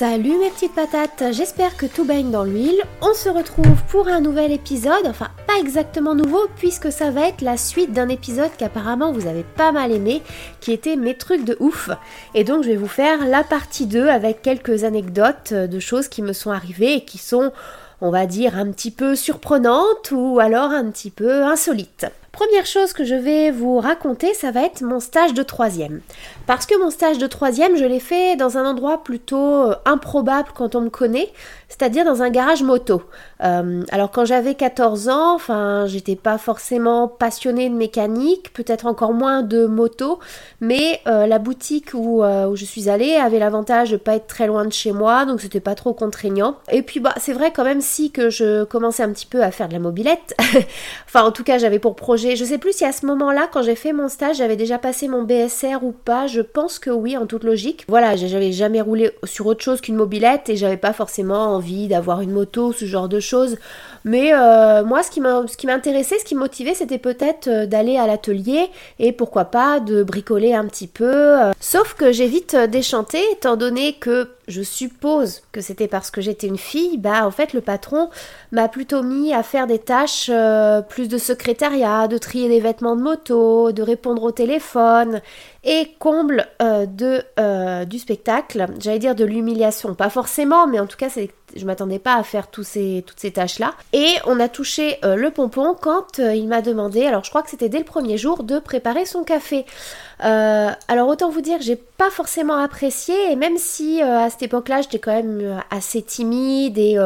Salut mes petites patates, j'espère que tout baigne dans l'huile. On se retrouve pour un nouvel épisode, enfin pas exactement nouveau puisque ça va être la suite d'un épisode qu'apparemment vous avez pas mal aimé, qui était mes trucs de ouf. Et donc je vais vous faire la partie 2 avec quelques anecdotes de choses qui me sont arrivées et qui sont, on va dire, un petit peu surprenantes ou alors un petit peu insolites. Première chose que je vais vous raconter, ça va être mon stage de troisième. Parce que mon stage de troisième, je l'ai fait dans un endroit plutôt euh, improbable quand on me connaît, c'est-à-dire dans un garage moto. Euh, alors quand j'avais 14 ans, enfin, j'étais pas forcément passionnée de mécanique, peut-être encore moins de moto, mais euh, la boutique où, je suis allée avait l'avantage de pas être très loin de chez moi, donc c'était pas trop contraignant. Et puis bah c'est vrai quand même si que je commençais un petit peu à faire de la mobilette. enfin en tout cas j'avais pour projet je sais plus si à ce moment-là, quand j'ai fait mon stage, j'avais déjà passé mon BSR ou pas. Je pense que oui, en toute logique. Voilà, j'avais jamais roulé sur autre chose qu'une mobilette et j'avais pas forcément envie d'avoir une moto, ce genre de choses. Mais euh, moi, ce qui m'intéressait, ce qui me motivait, c'était peut-être euh, d'aller à l'atelier et pourquoi pas de bricoler un petit peu. Euh. Sauf que j'ai vite déchanté, étant donné que je suppose que c'était parce que j'étais une fille, bah en fait le patron m'a plutôt mis à faire des tâches plus de secrétariat, de trier des vêtements de moto, de répondre au téléphone. Et comble de, du spectacle, j'allais dire de l'humiliation, pas forcément, mais en tout cas c'est je m'attendais pas à faire tous ces, toutes ces tâches-là. Et on a touché euh, le pompon quand euh, il m'a demandé, alors je crois que c'était dès le premier jour, de préparer son café. Euh, alors autant vous dire que j'ai pas forcément apprécié, et même si à cette époque-là j'étais quand même assez timide et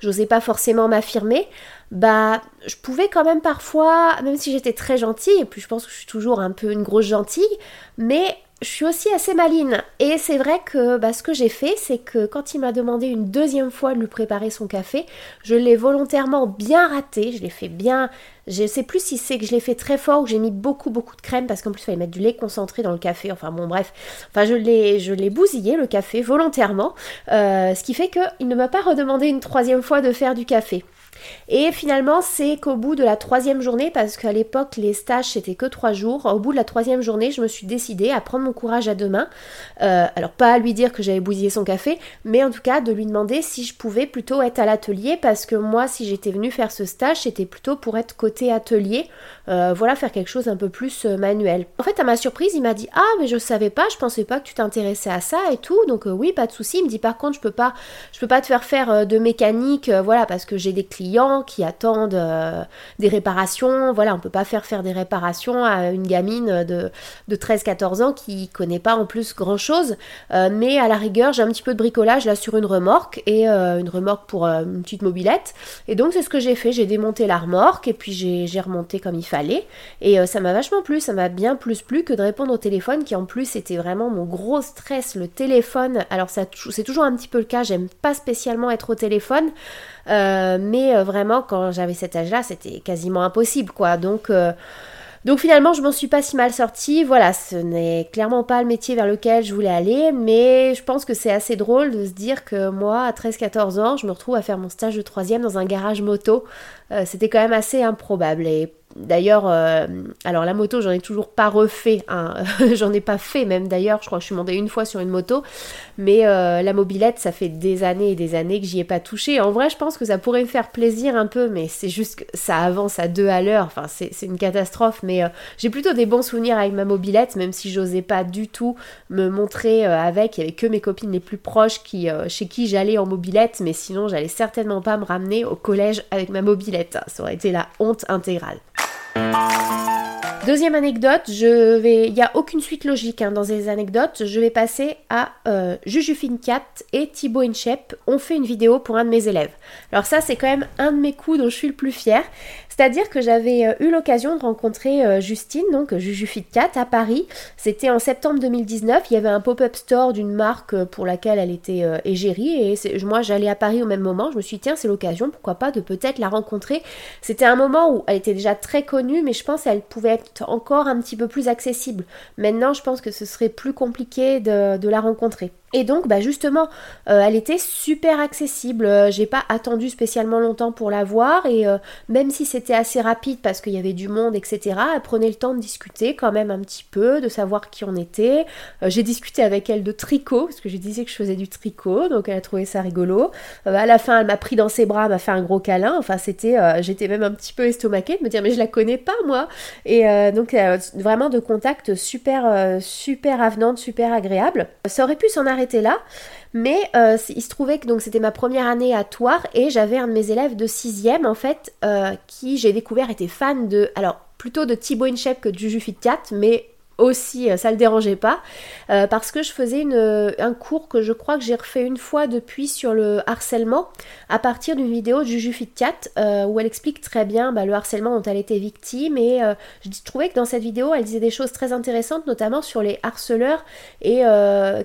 j'osais pas forcément m'affirmer, bah je pouvais quand même parfois, même si j'étais très gentille, et puis je pense que je suis toujours un peu une grosse gentille, mais je suis aussi assez maline. Et c'est vrai que bah, ce que j'ai fait, c'est que quand il m'a demandé une deuxième fois de lui préparer son café, je l'ai volontairement bien raté. Je l'ai fait bien. Je sais plus si c'est que je l'ai fait très fort ou que j'ai mis beaucoup beaucoup de crème parce qu'en plus il fallait mettre du lait concentré dans le café. Enfin bon bref. Enfin je l'ai bousillé le café volontairement. Euh, ce qui fait qu'il ne m'a pas redemandé une troisième fois de faire du café. Et finalement, c'est qu'au bout de la troisième journée, parce qu'à l'époque, les stages, c'était que trois jours, au bout de la troisième journée, je me suis décidée à prendre mon courage à deux mains. Euh, alors, pas à lui dire que j'avais bousillé son café, mais en tout cas, de lui demander si je pouvais plutôt être à l'atelier, parce que moi, si j'étais venue faire ce stage, c'était plutôt pour être côté atelier, euh, voilà, faire quelque chose un peu plus euh, manuel. En fait, à ma surprise, il m'a dit Ah, mais je savais pas, je pensais pas que tu t'intéressais à ça et tout, donc oui, pas de souci. Il me dit Par contre, je peux pas, je peux pas te faire faire de mécanique, voilà, parce que j'ai des clients qui attendent euh, des réparations. Voilà, on peut pas faire faire des réparations à une gamine de, de 13-14 ans qui connaît pas en plus grand chose. Euh, mais à la rigueur, j'ai un petit peu de bricolage là sur une remorque et euh, une remorque pour une petite mobilette. Et donc c'est ce que j'ai fait. J'ai démonté la remorque et puis j'ai remonté comme il fallait. Et ça m'a vachement plu. Ça m'a bien plus plu que de répondre au téléphone qui en plus était vraiment mon gros stress. Le téléphone. Alors c'est toujours un petit peu le cas. J'aime pas spécialement être au téléphone. Mais vraiment, quand j'avais cet âge-là, c'était quasiment impossible, quoi. Donc, euh, donc finalement, je m'en suis pas si mal sortie. Voilà, ce n'est clairement pas le métier vers lequel je voulais aller, mais je pense que c'est assez drôle de se dire que moi, à 13-14 ans, je me retrouve à faire mon stage de troisième dans un garage moto. Euh, c'était quand même assez improbable. Et D'ailleurs, euh, alors la moto, j'en ai toujours pas refait, hein. j'en ai pas fait même d'ailleurs, je crois que je suis montée une fois sur une moto, mais euh, la mobilette, ça fait des années et des années que j'y ai pas touché. En vrai, je pense que ça pourrait me faire plaisir un peu, mais c'est juste que ça avance à deux à l'heure, enfin c'est une catastrophe, mais euh, j'ai plutôt des bons souvenirs avec ma mobilette, même si j'osais pas du tout me montrer avec, il y avait que mes copines les plus proches qui, chez qui j'allais en mobilette, mais sinon j'allais certainement pas me ramener au collège avec ma mobilette, ça aurait été la honte intégrale. Deuxième anecdote, je vais, il n'y a aucune suite logique hein, dans ces anecdotes. Je vais passer à euh, Cat et Thibaut Inchep ont fait une vidéo pour un de mes élèves. Alors ça, c'est quand même un de mes coups dont je suis le plus fière. C'est-à-dire que j'avais euh, eu l'occasion de rencontrer euh, Justine, donc Juju Fit Cat, à Paris. C'était en septembre 2019. Il y avait un pop-up store d'une marque pour laquelle elle était égérie. Et moi, j'allais à Paris au même moment. Je me suis dit, tiens, c'est l'occasion, pourquoi pas, de peut-être la rencontrer. C'était un moment où elle était déjà très connue, mais je pense qu'elle pouvait être encore un petit peu plus accessible. Maintenant, je pense que ce serait plus compliqué de, la rencontrer. Et donc, bah justement, euh, elle était super accessible. Euh, j'ai pas attendu spécialement longtemps pour la voir et euh, même si c'était assez rapide parce qu'il y avait du monde, etc. Elle prenait le temps de discuter quand même un petit peu, de savoir qui on était. j'ai discuté avec elle de tricot parce que je disais que je faisais du tricot, donc elle a trouvé ça rigolo. à la fin, elle m'a pris dans ses bras, m'a fait un gros câlin. Enfin, c'était, j'étais même un petit peu estomaquée de me dire mais je la connais pas moi. Et donc vraiment de contact super, super avenante, super agréable. Ça aurait pu s'en arrêter là. Mais euh, il se trouvait que donc c'était ma première année à Toire et j'avais un de mes élèves de 6ème en fait euh, qui j'ai découvert était fan de alors plutôt de Thibaut Inchep que de Juju Fit Cat mais aussi, euh, ça le dérangeait pas, euh, parce que je faisais une, euh, un cours que je crois que j'ai refait une fois depuis sur le harcèlement, à partir d'une vidéo de Juju Fitcat, où elle explique très bien bah, le harcèlement dont elle était victime, et je trouvais que dans cette vidéo, elle disait des choses très intéressantes, notamment sur les harceleurs, et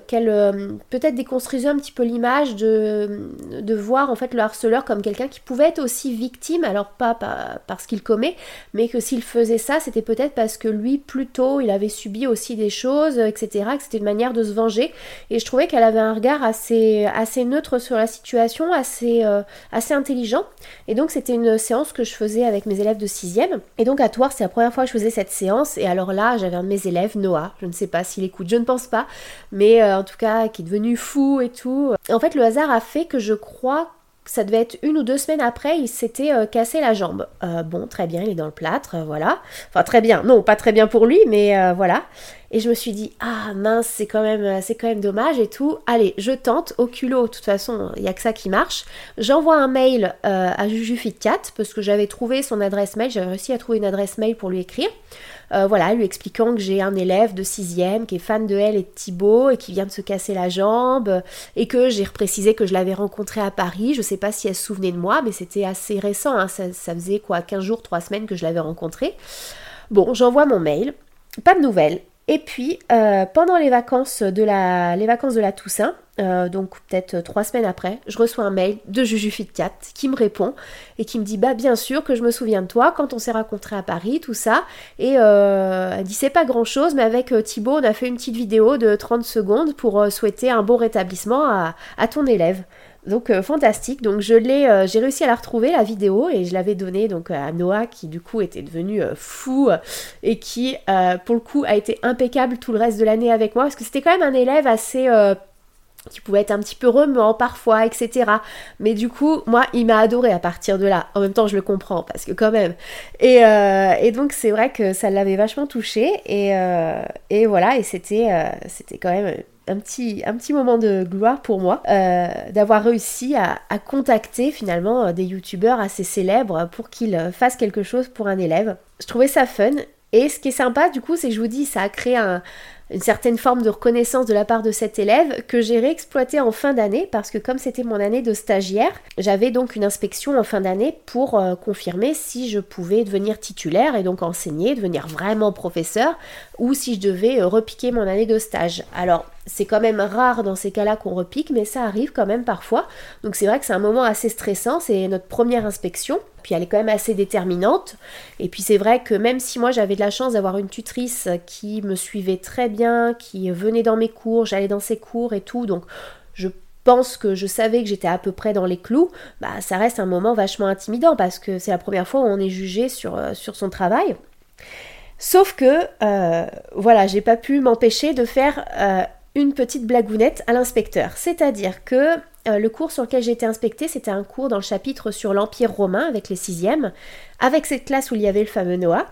qu'elle peut-être déconstruisait un petit peu l'image de, de voir en fait le harceleur comme quelqu'un qui pouvait être aussi victime, alors pas, pas parce qu'il commet, mais que s'il faisait ça, c'était peut-être parce que lui, plus tôt, il avait aussi des choses, etc. Que c'était une manière de se venger. Et je trouvais qu'elle avait un regard assez, assez neutre sur la situation, assez, euh, assez intelligent. Et donc c'était une séance que je faisais avec mes élèves de 6ème. Et donc à Toire, c'est la première fois que je faisais cette séance. Et alors là, j'avais un de mes élèves, Noah. Je ne sais pas s'il écoute, je ne pense pas. Mais euh, en tout cas, qui est devenu fou et tout. En fait, le hasard a fait que je crois ça devait être une ou deux semaines après, il s'était euh, cassé la jambe. Euh, bon, très bien, il est dans le plâtre, euh, voilà. Enfin, très bien, non, pas très bien pour lui, mais voilà. Et je me suis dit, ah mince, c'est quand même, c'est quand même dommage et tout. Allez, je tente au culot. De toute façon, il n'y a que ça qui marche. J'envoie un mail à Juju Fitcat parce que j'avais trouvé son adresse mail. J'avais réussi à trouver une adresse mail pour lui écrire. Euh, voilà, lui expliquant que j'ai un élève de 6ème qui est fan de elle et de Thibaut et qui vient de se casser la jambe et que j'ai reprécisé que je l'avais rencontré à Paris. Je sais pas si elle se souvenait de moi, mais c'était assez récent, hein. ça, ça, faisait quoi 15 jours, 3 semaines que je l'avais rencontré. Bon, j'envoie mon mail, pas de nouvelles. Et puis, euh, pendant les vacances, de la, les vacances de la Toussaint, euh, donc peut-être trois semaines après, je reçois un mail de Juju Fitcat qui me répond et qui me dit Bah, bien sûr que je me souviens de toi quand on s'est rencontrés à Paris, tout ça. Et euh, elle dit C'est pas grand chose, mais avec Thibaut, on a fait une petite vidéo de 30 secondes pour souhaiter un bon rétablissement à ton élève. Donc euh, fantastique. Donc je l'ai, euh, j'ai réussi à la retrouver la vidéo et je l'avais donnée donc à Noah qui du coup était devenu euh, fou et qui pour le coup a été impeccable tout le reste de l'année avec moi parce que c'était quand même un élève assez qui pouvait être un petit peu remuant parfois, etc. Mais du coup, moi, il m'a adoré à partir de là. En même temps, je le comprends, parce que quand même. Et, et donc, c'est vrai que ça l'avait vachement touché. Et, et voilà, et c'était c'était quand même un petit, un petit moment de gloire pour moi euh, d'avoir réussi à, contacter finalement euh, des youtubeurs assez célèbres pour qu'ils euh, fassent quelque chose pour un élève. Je trouvais ça fun et ce qui est sympa du coup c'est que je vous dis ça a créé un, une certaine forme de reconnaissance de la part de cet élève que j'ai réexploité en fin d'année parce que comme c'était mon année de stagiaire, j'avais donc une inspection en fin d'année pour confirmer si je pouvais devenir titulaire et donc enseigner, devenir vraiment professeur ou si je devais repiquer mon année de stage. Alors c'est quand même rare dans ces cas-là qu'on repique, mais ça arrive quand même parfois. Donc c'est vrai que c'est un moment assez stressant, c'est notre première inspection, puis elle est quand même assez déterminante. Et puis c'est vrai que même si moi j'avais de la chance d'avoir une tutrice qui me suivait très bien, qui venait dans mes cours, j'allais dans ses cours et tout, donc je pense que je savais que j'étais à peu près dans les clous, bah ça reste un moment vachement intimidant parce que c'est la première fois où on est jugé sur, euh, sur son travail. Sauf que, euh, voilà, j'ai pas pu m'empêcher de faire euh, une petite blagounette à l'inspecteur. C'est-à-dire que euh, le cours sur lequel j'ai été inspectée, c'était un cours dans le chapitre sur l'Empire romain avec les sixièmes, avec cette classe où il y avait le fameux Noah.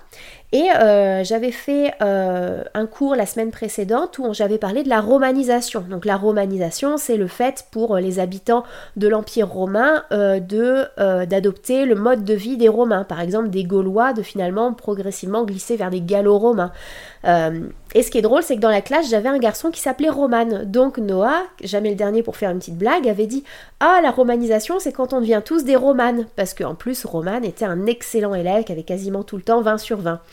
Et euh, j'avais fait euh, un cours la semaine précédente où j'avais parlé de la romanisation. Donc la romanisation, c'est le fait pour les habitants de l'Empire romain de d'adopter le mode de vie des Romains. Par exemple, des Gaulois de finalement progressivement glisser vers des Gallo-Romains. et ce qui est drôle, c'est que dans la classe, j'avais un garçon qui s'appelait Roman. Donc Noah, jamais le dernier pour faire une petite blague, avait dit Ah, la romanisation, c'est quand on devient tous des romanes. Parce qu'en plus, Roman était un excellent élève qui avait quasiment tout le temps 20 sur 20.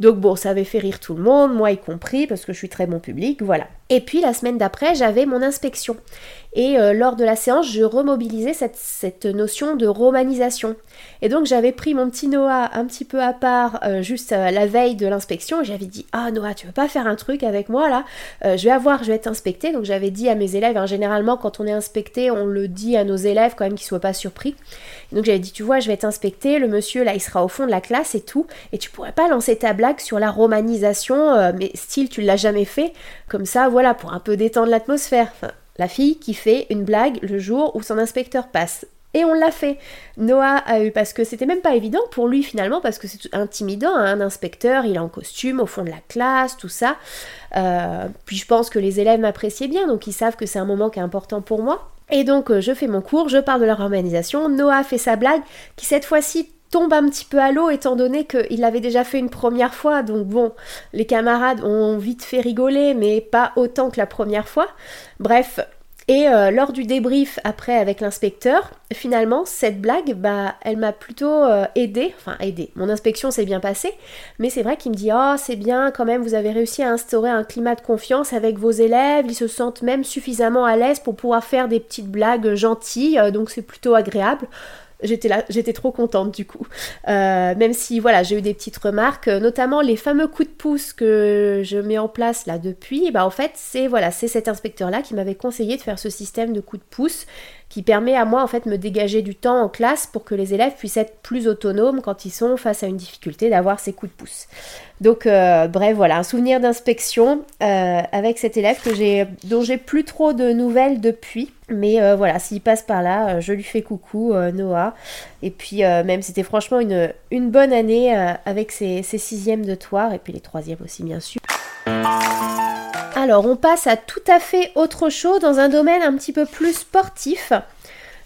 Donc bon, ça avait fait rire tout le monde, moi y compris, parce que je suis très bon public, voilà. Et puis la semaine d'après, j'avais mon inspection. Et euh, lors de la séance, je remobilisais cette, notion de romanisation. Et donc j'avais pris mon petit Noah un petit peu à part euh, juste euh, la veille de l'inspection et j'avais dit Ah Noah, tu veux pas faire un truc avec moi là? Je vais avoir, je vais être inspectée. Donc j'avais dit à mes élèves, hein, généralement quand on est inspecté, on le dit à nos élèves quand même qu'ils soient pas surpris. donc j'avais dit Tu vois, je vais être inspectée, le monsieur là il sera au fond de la classe et tout, et tu pourrais pas lancer ta blague sur la romanisation, mais style tu l'as jamais fait, comme ça voilà, pour un peu détendre l'atmosphère. La fille qui fait une blague le jour où son inspecteur passe. Et on l'a fait. Noah a eu, parce que c'était même pas évident pour lui finalement, parce que c'est intimidant, hein, un inspecteur, il est en costume au fond de la classe, tout ça. Euh, puis je pense que les élèves m'appréciaient bien, donc ils savent que c'est un moment qui est important pour moi. Et donc euh, je fais mon cours, je parle de leur organisation, Noah fait sa blague, qui cette fois-ci tombe un petit peu à l'eau étant donné qu'il l'avait déjà fait une première fois. Donc bon, les camarades ont vite fait rigoler, mais pas autant que la première fois. Bref. Et euh, lors du débrief après avec l'inspecteur, finalement, cette blague, bah, elle m'a plutôt euh, aidé, enfin aidé. Mon inspection s'est bien passée, mais c'est vrai qu'il me dit Oh, c'est bien, quand même, vous avez réussi à instaurer un climat de confiance avec vos élèves, ils se sentent même suffisamment à l'aise pour pouvoir faire des petites blagues gentilles, euh, donc c'est plutôt agréable j'étais trop contente du coup. Euh, même si voilà, j'ai eu des petites remarques, notamment les fameux coups de pouce que je mets en place là depuis. Bah en fait, c'est voilà, c'est cet inspecteur là qui m'avait conseillé de faire ce système de coups de pouce qui permet à moi en fait me dégager du temps en classe pour que les élèves puissent être plus autonomes quand ils sont face à une difficulté d'avoir ces coups de pouce. Donc euh, bref voilà un souvenir d'inspection euh, avec cet élève que j'ai dont j'ai plus trop de nouvelles depuis mais euh, voilà s'il passe par là je lui fais coucou Noah et puis même c'était franchement une, une bonne année avec ses, ses sixièmes de toire et puis les troisièmes aussi bien sûr. Alors, on passe à tout à fait autre chose dans un domaine un petit peu plus sportif.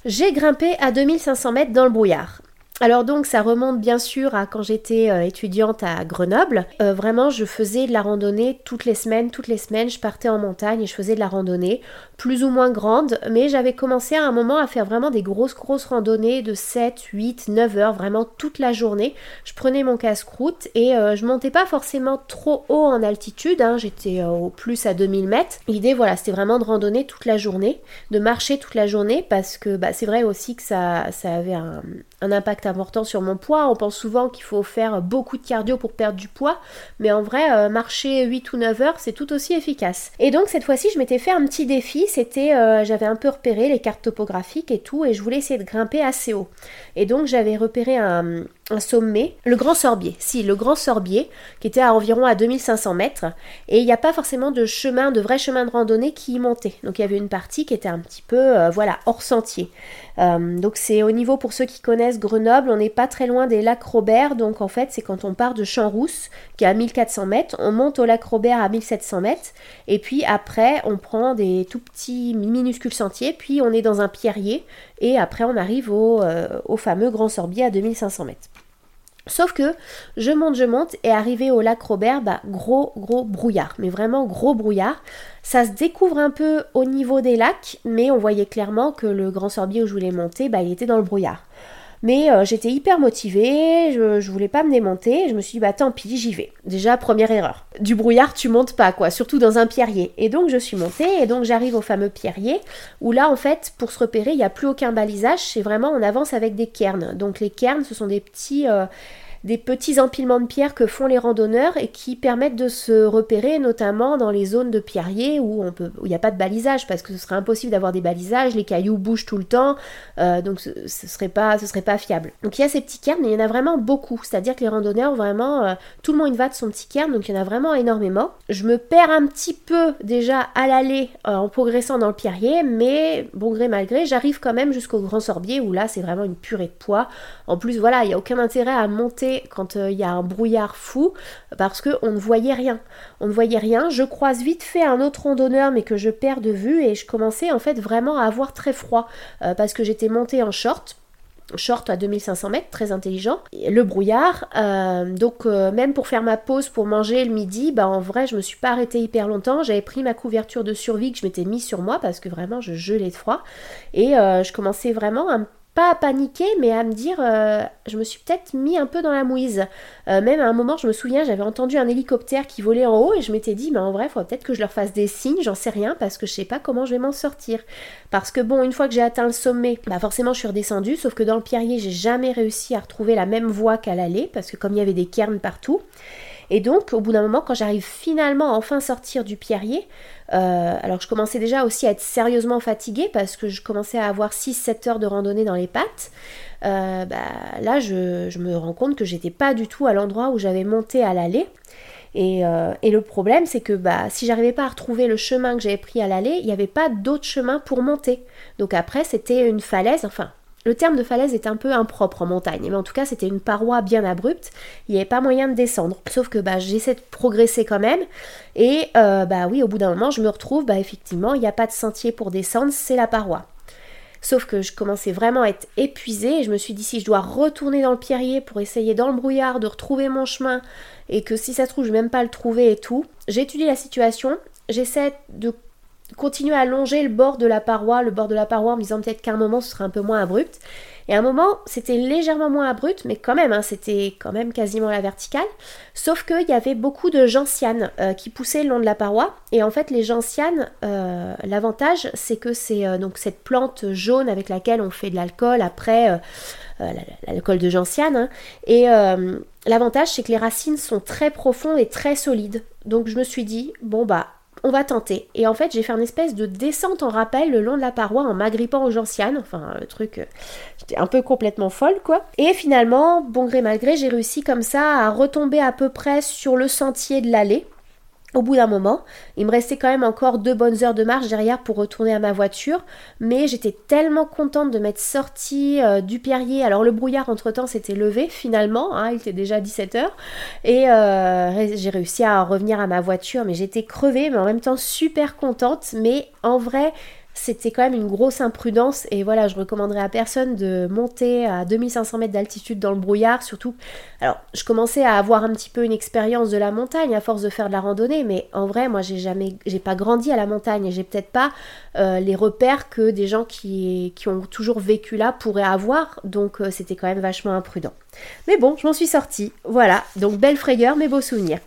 J'ai grimpé à 2500 mètres dans le brouillard. Alors donc ça remonte bien sûr à quand j'étais euh, étudiante à Grenoble. Euh, vraiment je faisais de la randonnée toutes les semaines, toutes les semaines je partais en montagne et je faisais de la randonnée plus ou moins grande, mais j'avais commencé à un moment à faire vraiment des grosses grosses randonnées de 7, 8, 9 heures, vraiment toute la journée. Je prenais mon casse-croûte et euh, je montais pas forcément trop haut en altitude, hein. j'étais au plus à 2000 mètres. L'idée voilà c'était vraiment de randonner toute la journée, de marcher toute la journée parce que bah, c'est vrai aussi que ça, ça avait un, un impact important sur mon poids. On pense souvent qu'il faut faire beaucoup de cardio pour perdre du poids, mais en vrai, euh, marcher 8 ou 9 heures, c'est tout aussi efficace. Et donc cette fois-ci, je m'étais fait un petit défi, c'était, euh, j'avais un peu repéré les cartes topographiques et tout, et je voulais essayer de grimper assez haut. Et donc j'avais repéré un, un sommet, le Grand Sorbier. Si, le Grand Sorbier, qui était à environ à 2500 mètres, et il n'y a pas forcément de chemin, de vrai chemin de randonnée qui y montait. Donc il y avait une partie qui était un petit peu, euh, voilà, hors sentier. Euh, donc c'est au niveau, pour ceux qui connaissent Grenoble, on n'est pas très loin des lacs Robert, donc en fait c'est quand on part de Champs-Rousse, qui est à 1400 mètres, on monte au lac Robert à 1700 mètres, et puis après on prend des tout petits minuscules sentiers, puis on est dans un pierrier, et après on arrive au, euh, au fameux Grand Sorbier à 2500 mètres. Sauf que je monte, je monte et arrivé au lac Robert, bah gros gros brouillard, mais vraiment gros brouillard. Ça se découvre un peu au niveau des lacs, mais on voyait clairement que le grand sorbier où je voulais monter, bah il était dans le brouillard. Mais euh, j'étais hyper motivée, je, voulais pas me démonter, je me suis dit bah tant pis, j'y vais. Déjà première erreur. Du brouillard, tu montes pas quoi, surtout dans un pierrier. Et donc je suis montée et donc j'arrive au fameux pierrier où là en fait pour se repérer, il n'y a plus aucun balisage, c'est vraiment on avance avec des cairns. Donc les cairns, ce sont des petits euh, des petits empilements de pierres que font les randonneurs et qui permettent de se repérer notamment dans les zones de pierriers où il n'y a pas de balisage parce que ce serait impossible d'avoir des balisages, les cailloux bougent tout le temps, euh, donc ce, ce, serait pas ce serait pas fiable. Donc il y a ces petits cairns, mais il y en a vraiment beaucoup, c'est-à-dire que les randonneurs vraiment euh, tout le monde va de son petit cairn, donc il y en a vraiment énormément. Je me perds un petit peu déjà à l'aller euh, en progressant dans le pierrier, mais bon gré mal gré, j'arrive quand même jusqu'au grand sorbier où là c'est vraiment une purée de poids. En plus voilà, il n'y a aucun intérêt à monter quand euh, il y a un brouillard fou parce qu'on ne voyait rien. On ne voyait rien. Je croise vite fait un autre randonneur mais que je perds de vue et je commençais en fait vraiment à avoir très froid euh, parce que j'étais montée en short short à 2500 mètres, très intelligent. Le brouillard, euh, donc même pour faire ma pause pour manger le midi, bah en vrai je me suis pas arrêtée hyper longtemps. J'avais pris ma couverture de survie que je m'étais mis sur moi parce que vraiment je gelais de froid et je commençais vraiment à pas à paniquer, mais à me dire, euh, je me suis peut-être mis un peu dans la mouise. Euh, même à un moment, je me souviens, j'avais entendu un hélicoptère qui volait en haut et je m'étais dit, mais en vrai, il peut-être que je leur fasse des signes, j'en sais rien, parce que je sais pas comment je vais m'en sortir. Parce que bon, une fois que j'ai atteint le sommet, bah forcément, je suis redescendue, sauf que dans le pierrier, j'ai jamais réussi à retrouver la même voie qu'à l'aller, parce que comme il y avait des cairns partout, et donc, au bout d'un moment, quand j'arrive finalement à enfin sortir du pierrier, euh, alors je commençais déjà aussi à être sérieusement fatiguée parce que je commençais à avoir 6-7 heures de randonnée dans les pattes. Euh, bah, là, je, me rends compte que j'étais pas du tout à l'endroit où j'avais monté à l'aller. Et, euh, et, le problème, c'est que bah, si j'arrivais pas à retrouver le chemin que j'avais pris à l'aller, il n'y avait pas d'autre chemin pour monter. Donc après, c'était une falaise, enfin le terme de falaise est un peu impropre en montagne, mais en tout cas c'était une paroi bien abrupte, il n'y avait pas moyen de descendre. Sauf que bah, j'essaie de progresser quand même, et euh, bah oui, au bout d'un moment je me retrouve, bah effectivement, il n'y a pas de sentier pour descendre, c'est la paroi. Sauf que je commençais vraiment à être épuisée et je me suis dit si je dois retourner dans le pierrier pour essayer dans le brouillard de retrouver mon chemin et que si ça trouve je vais même pas le trouver et tout, j'étudie la situation, j'essaie de continuer à longer le bord de la paroi, le bord de la paroi en me disant peut-être qu'à un moment ce sera un peu moins abrupt. Et à un moment, c'était légèrement moins abrupt, mais quand même, hein, c'était quand même quasiment la verticale. Sauf qu'il y avait beaucoup de gentianes euh, qui poussaient le long de la paroi. Et en fait, les gentianes, euh, l'avantage, c'est que c'est euh, donc cette plante jaune avec laquelle on fait de l'alcool après l'alcool de gentiane. Hein. Et l'avantage, c'est que les racines sont très profondes et très solides. Donc je me suis dit, bon bah on va tenter. Et en fait, j'ai fait une espèce de descente en rappel le long de la paroi en m'agrippant aux gentianes. Enfin, le truc, euh, j'étais un peu complètement folle, quoi. Et finalement, bon gré mal gré, j'ai réussi comme ça à retomber à peu près sur le sentier de l'allée au bout d'un moment, il me restait quand même encore deux bonnes heures de marche derrière pour retourner à ma voiture, mais j'étais tellement contente de m'être sortie euh, du Pierrier. Alors le brouillard entre-temps s'était levé finalement, hein, il était déjà 17h, et euh, j'ai réussi à revenir à ma voiture, mais j'étais crevée, mais en même temps super contente, mais en vrai, c'était quand même une grosse imprudence et voilà, je recommanderais à personne de monter à 2500 mètres d'altitude dans le brouillard, surtout. Alors, je commençais à avoir un petit peu une expérience de la montagne à force de faire de la randonnée, mais en vrai, moi, j'ai jamais, j'ai pas grandi à la montagne et j'ai peut-être pas euh, les repères que des gens qui, ont toujours vécu là pourraient avoir, donc euh, c'était quand même vachement imprudent. Mais bon, je m'en suis sortie. Voilà, donc belle frayeur, mais beaux souvenirs.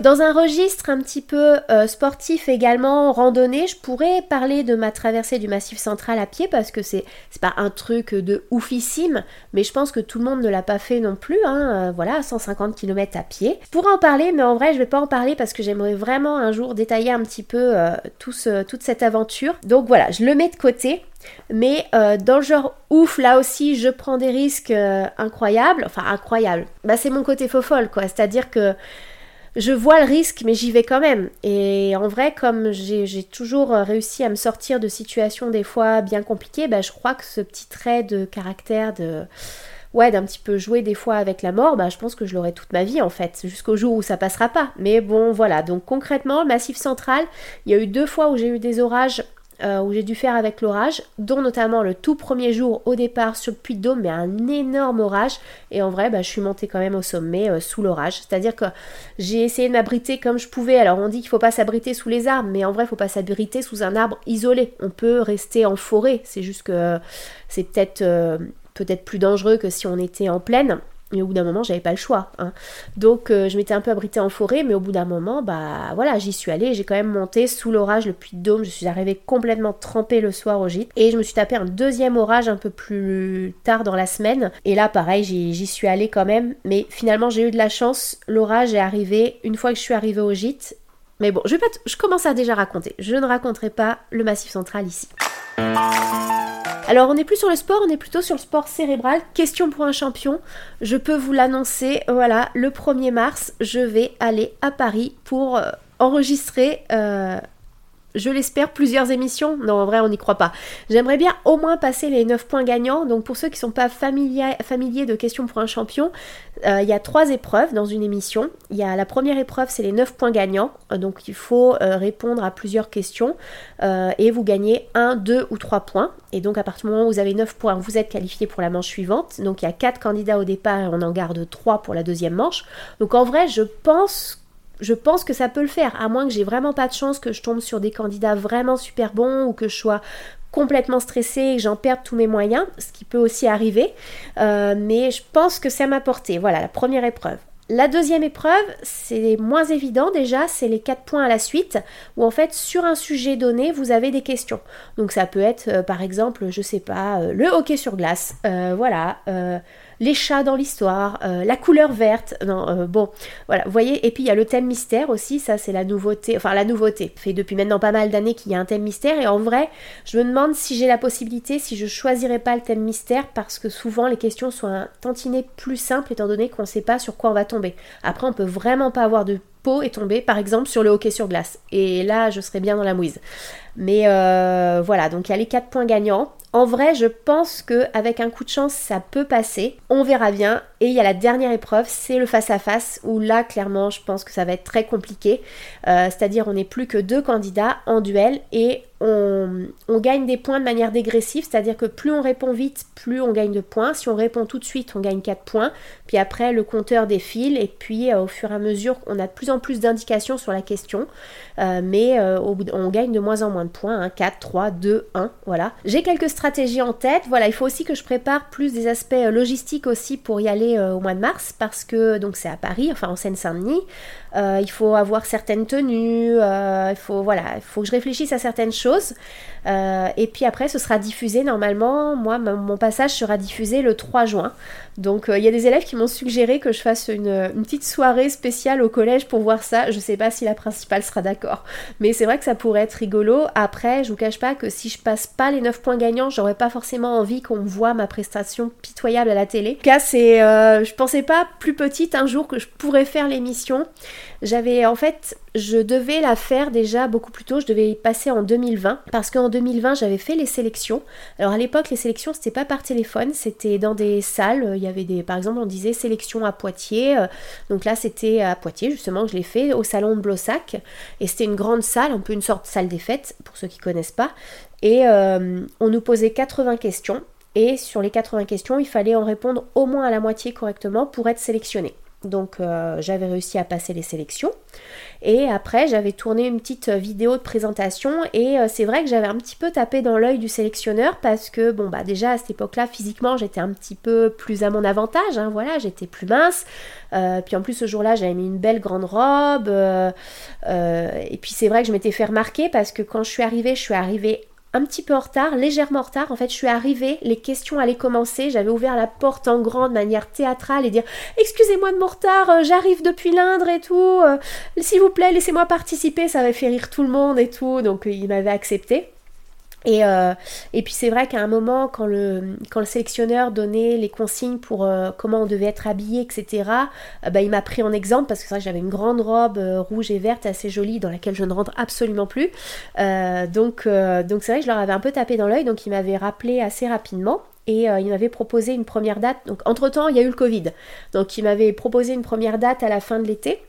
Dans un registre un petit peu euh, sportif également, randonnée, je pourrais parler de ma traversée du Massif Central à pied parce que c'est pas un truc de oufissime, mais je pense que tout le monde ne l'a pas fait non plus. Hein, euh, voilà, 150 km à pied. Je pourrais en parler, mais en vrai, je vais pas en parler parce que j'aimerais vraiment un jour détailler un petit peu euh, toute cette aventure. Donc voilà, je le mets de côté. Mais dans le genre ouf, là aussi, je prends des risques incroyables. Enfin, incroyables. Bah, c'est mon côté faux folle, quoi. C'est-à-dire que je vois le risque, mais j'y vais quand même. Et en vrai, comme j'ai toujours réussi à me sortir de situations des fois bien compliquées, bah, je crois que ce petit trait de caractère, de ouais, d'un petit peu jouer des fois avec la mort, bah, je pense que je l'aurai toute ma vie en fait, jusqu'au jour où ça passera pas. Mais bon, voilà. Donc concrètement, Massif Central, il y a eu deux fois où j'ai eu des orages euh, où j'ai dû faire avec l'orage, dont notamment le tout premier jour au départ sur le Puy de Dôme, mais un énorme orage. Et en vrai, bah, je suis montée quand même au sommet euh, sous l'orage. C'est-à-dire que j'ai essayé de m'abriter comme je pouvais. Alors on dit qu'il ne faut pas s'abriter sous les arbres, mais en vrai, il ne faut pas s'abriter sous un arbre isolé. On peut rester en forêt. C'est juste que c'est peut-être euh, peut-être plus dangereux que si on était en plaine. Et au bout d'un moment, j'avais pas le choix. Hein. Donc, euh, je m'étais un peu abritée en forêt, mais au bout d'un moment, bah voilà, j'y suis allée. J'ai quand même monté sous l'orage le puits de Dôme. Je suis arrivée complètement trempée le soir au gîte. Et je me suis tapé un deuxième orage un peu plus tard dans la semaine. Et là, pareil, j'y suis allée quand même. Mais finalement, j'ai eu de la chance. L'orage est arrivé une fois que je suis arrivée au gîte. Mais bon, je commence à déjà raconter. Je ne raconterai pas le massif central ici. Alors on n'est plus sur le sport, on est plutôt sur le sport cérébral. Question pour un champion, je peux vous l'annoncer, voilà, le 1er mars, je vais aller à Paris pour euh, enregistrer euh, je l'espère, plusieurs émissions. Non, en vrai, on n'y croit pas. J'aimerais bien au moins passer les 9 points gagnants. Donc, pour ceux qui ne sont pas familiers, de questions pour un champion, euh, il y a trois épreuves dans une émission. Il y a la première épreuve, c'est les 9 points gagnants. Euh, donc, il faut euh, répondre à plusieurs questions et vous gagnez 1, 2 ou 3 points. Et donc, à partir du moment où vous avez 9 points, vous êtes qualifié pour la manche suivante. Donc, il y a 4 candidats au départ et on en garde 3 pour la deuxième manche. Donc, en vrai, je pense je pense que ça peut le faire, à moins que j'ai vraiment pas de chance que je tombe sur des candidats vraiment super bons ou que je sois complètement stressée et que j'en perde tous mes moyens, ce qui peut aussi arriver. Euh, mais je pense que ça m'a porté. Voilà, la première épreuve. La deuxième épreuve, c'est moins évident déjà, c'est les quatre points à la suite, où en fait sur un sujet donné, vous avez des questions. Donc ça peut être euh, par exemple, je sais pas, euh, le hockey sur glace, voilà, les chats dans l'histoire, euh, la couleur verte. Non, euh, bon, voilà, vous voyez. Et puis il y a le thème mystère aussi, ça c'est la nouveauté, enfin la nouveauté. Fait depuis maintenant pas mal d'années qu'il y a un thème mystère. Et en vrai, je me demande si j'ai la possibilité, si je choisirais pas le thème mystère, parce que souvent les questions sont un tantinet plus simples étant donné qu'on ne sait pas sur quoi on va tomber. Après, on peut vraiment pas avoir de peau et tomber par exemple sur le hockey sur glace. Et là, je serais bien dans la mouise. Mais euh, voilà, donc il y a les 4 points gagnants. En vrai, je pense que avec un coup de chance, ça peut passer. On verra bien. Et il y a la dernière épreuve, c'est le face-à-face, où là, clairement, je pense que ça va être très compliqué. Euh, c'est-à-dire, on n'est plus que deux candidats en duel et on, gagne des points de manière dégressive, c'est-à-dire que plus on répond vite, plus on gagne de points. Si on répond tout de suite, on gagne 4 points. Puis après, le compteur défile et puis euh, au fur et à mesure, on a de plus en plus d'indications sur la question. Mais on gagne de moins en moins de points. 4, 3, 2, 1, voilà. J'ai quelques stratégies en tête. Voilà, il faut aussi que je prépare plus des aspects logistiques aussi pour y aller euh, au mois de mars parce que donc c'est à Paris, enfin en Seine-Saint-Denis. Euh, il faut avoir certaines tenues, euh, il faut voilà, il faut que je réfléchisse à certaines choses. et puis après, ce sera diffusé normalement. Moi, mon passage sera diffusé le 3 juin. Donc il y a des élèves qui m'ont suggéré que je fasse une, petite soirée spéciale au collège pour voir ça. Je sais pas si la principale sera d'accord, mais c'est vrai que ça pourrait être rigolo. Après, je vous cache pas que si je passe pas les 9 points gagnants, j'aurais pas forcément envie qu'on voit ma prestation pitoyable à la télé. En tout cas, c'est euh, je pensais pas plus petite un jour que je pourrais faire l'émission. J'avais en fait, je devais la faire déjà beaucoup plus tôt, je devais y passer en 2020 parce qu'en 2020 j'avais fait les sélections. Alors à l'époque les sélections c'était pas par téléphone, c'était dans des salles, il y avait des par exemple on disait sélection à Poitiers. Euh, donc là c'était à Poitiers justement que je l'ai fait au salon de Blossac et c'était une grande salle, un peu une sorte de salle des fêtes pour ceux qui connaissent pas et euh, on nous posait 80 questions et sur les 80 questions, il fallait en répondre au moins à la moitié correctement pour être sélectionné. Donc euh, j'avais réussi à passer les sélections. Et après j'avais tourné une petite vidéo de présentation et euh, c'est vrai que j'avais un petit peu tapé dans l'œil du sélectionneur parce que bon bah déjà à cette époque-là physiquement j'étais un petit peu plus à mon avantage, hein, voilà, j'étais plus mince. Euh, puis en plus ce jour-là j'avais mis une belle grande robe. et puis c'est vrai que je m'étais fait remarquer parce que quand je suis arrivée, je suis arrivée un petit peu en retard, légèrement en retard. En fait, je suis arrivée, les questions allaient commencer. J'avais ouvert la porte en grande manière théâtrale et dire Excusez-moi de mon retard, euh, j'arrive depuis l'Indre et tout. Euh, s'il vous plaît, laissez-moi participer. Ça avait fait rire tout le monde et tout. Donc, il m'avait accepté. Et, euh, et, puis c'est vrai qu'à un moment, quand le, sélectionneur donnait les consignes pour euh, comment on devait être habillé, etc., euh, bah, il m'a pris en exemple parce que c'est vrai que j'avais une grande robe rouge et verte assez jolie dans laquelle je ne rentre absolument plus. donc c'est vrai que je leur avais un peu tapé dans l'œil, donc il m'avait rappelé assez rapidement et il m'avait proposé une première date. Donc entre-temps, il y a eu le Covid. Donc il m'avait proposé une première date à la fin de l'été.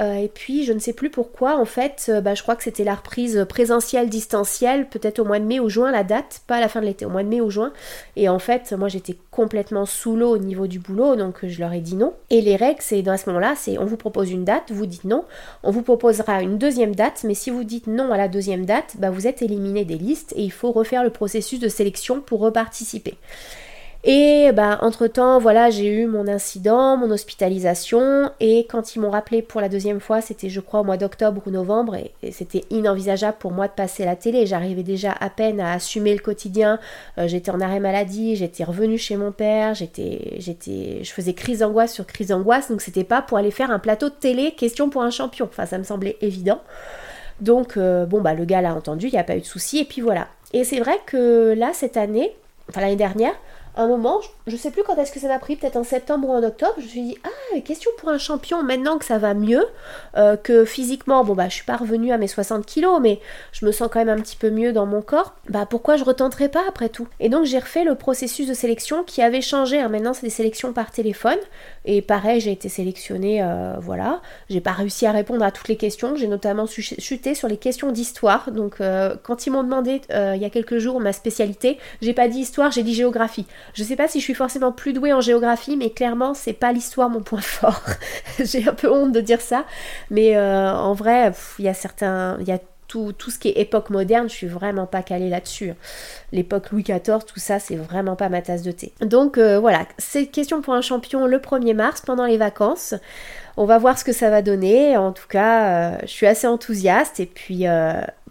Euh, et puis je ne sais plus pourquoi, en fait, euh, bah, je crois que c'était la reprise présentielle, distancielle, peut-être au mois de mai ou juin, la date, pas à la fin de l'été, au mois de mai ou juin. Et en fait, moi j'étais complètement sous l'eau au niveau du boulot, donc je leur ai dit non. Et les règles, c'est dans ce moment-là, c'est on vous propose une date, vous dites non, on vous proposera une deuxième date, mais si vous dites non à la deuxième date, bah, vous êtes éliminé des listes et il faut refaire le processus de sélection pour reparticiper. Et bah, entre-temps, voilà, j'ai eu mon incident, mon hospitalisation, et quand ils m'ont rappelé pour la deuxième fois, c'était je crois au mois d'octobre ou novembre, et, c'était inenvisageable pour moi de passer la télé. J'arrivais déjà à peine à assumer le quotidien, euh, j'étais en arrêt maladie, j'étais revenue chez mon père, j'étais, j'étais, je faisais crise d'angoisse sur crise d'angoisse, donc c'était pas pour aller faire un plateau de télé, question pour un champion. Enfin, ça me semblait évident. Donc, euh, bon, bah, le gars l'a entendu, il n'y a pas eu de souci, et puis voilà. Et c'est vrai que là, cette année, enfin l'année dernière, un moment, je sais plus quand est-ce que ça m'a pris, peut-être en septembre ou en octobre, je me suis dit ah question pour un champion maintenant que ça va mieux, euh, que physiquement bon bah je suis pas revenue à mes 60 kilos mais je me sens quand même un petit peu mieux dans mon corps, bah pourquoi je retenterai pas après tout? Et donc j'ai refait le processus de sélection qui avait changé, hein. maintenant c'est des sélections par téléphone. Et pareil j'ai été sélectionnée euh, voilà, j'ai pas réussi à répondre à toutes les questions, j'ai notamment chuté sur les questions d'histoire. Donc euh, quand ils m'ont demandé il y a quelques jours ma spécialité, j'ai pas dit histoire, j'ai dit géographie. Je sais pas si je suis forcément plus douée en géographie, mais clairement, c'est pas l'histoire mon point fort. J'ai un peu honte de dire ça, mais euh, en vrai, il y a certains, y a tout, tout, ce qui est époque moderne, je suis vraiment pas calée là-dessus. L'époque Louis XIV, tout ça, c'est vraiment pas ma tasse de thé. Donc voilà, c'est question pour un champion le 1er mars pendant les vacances. On va voir ce que ça va donner. En tout cas, je suis assez enthousiaste et puis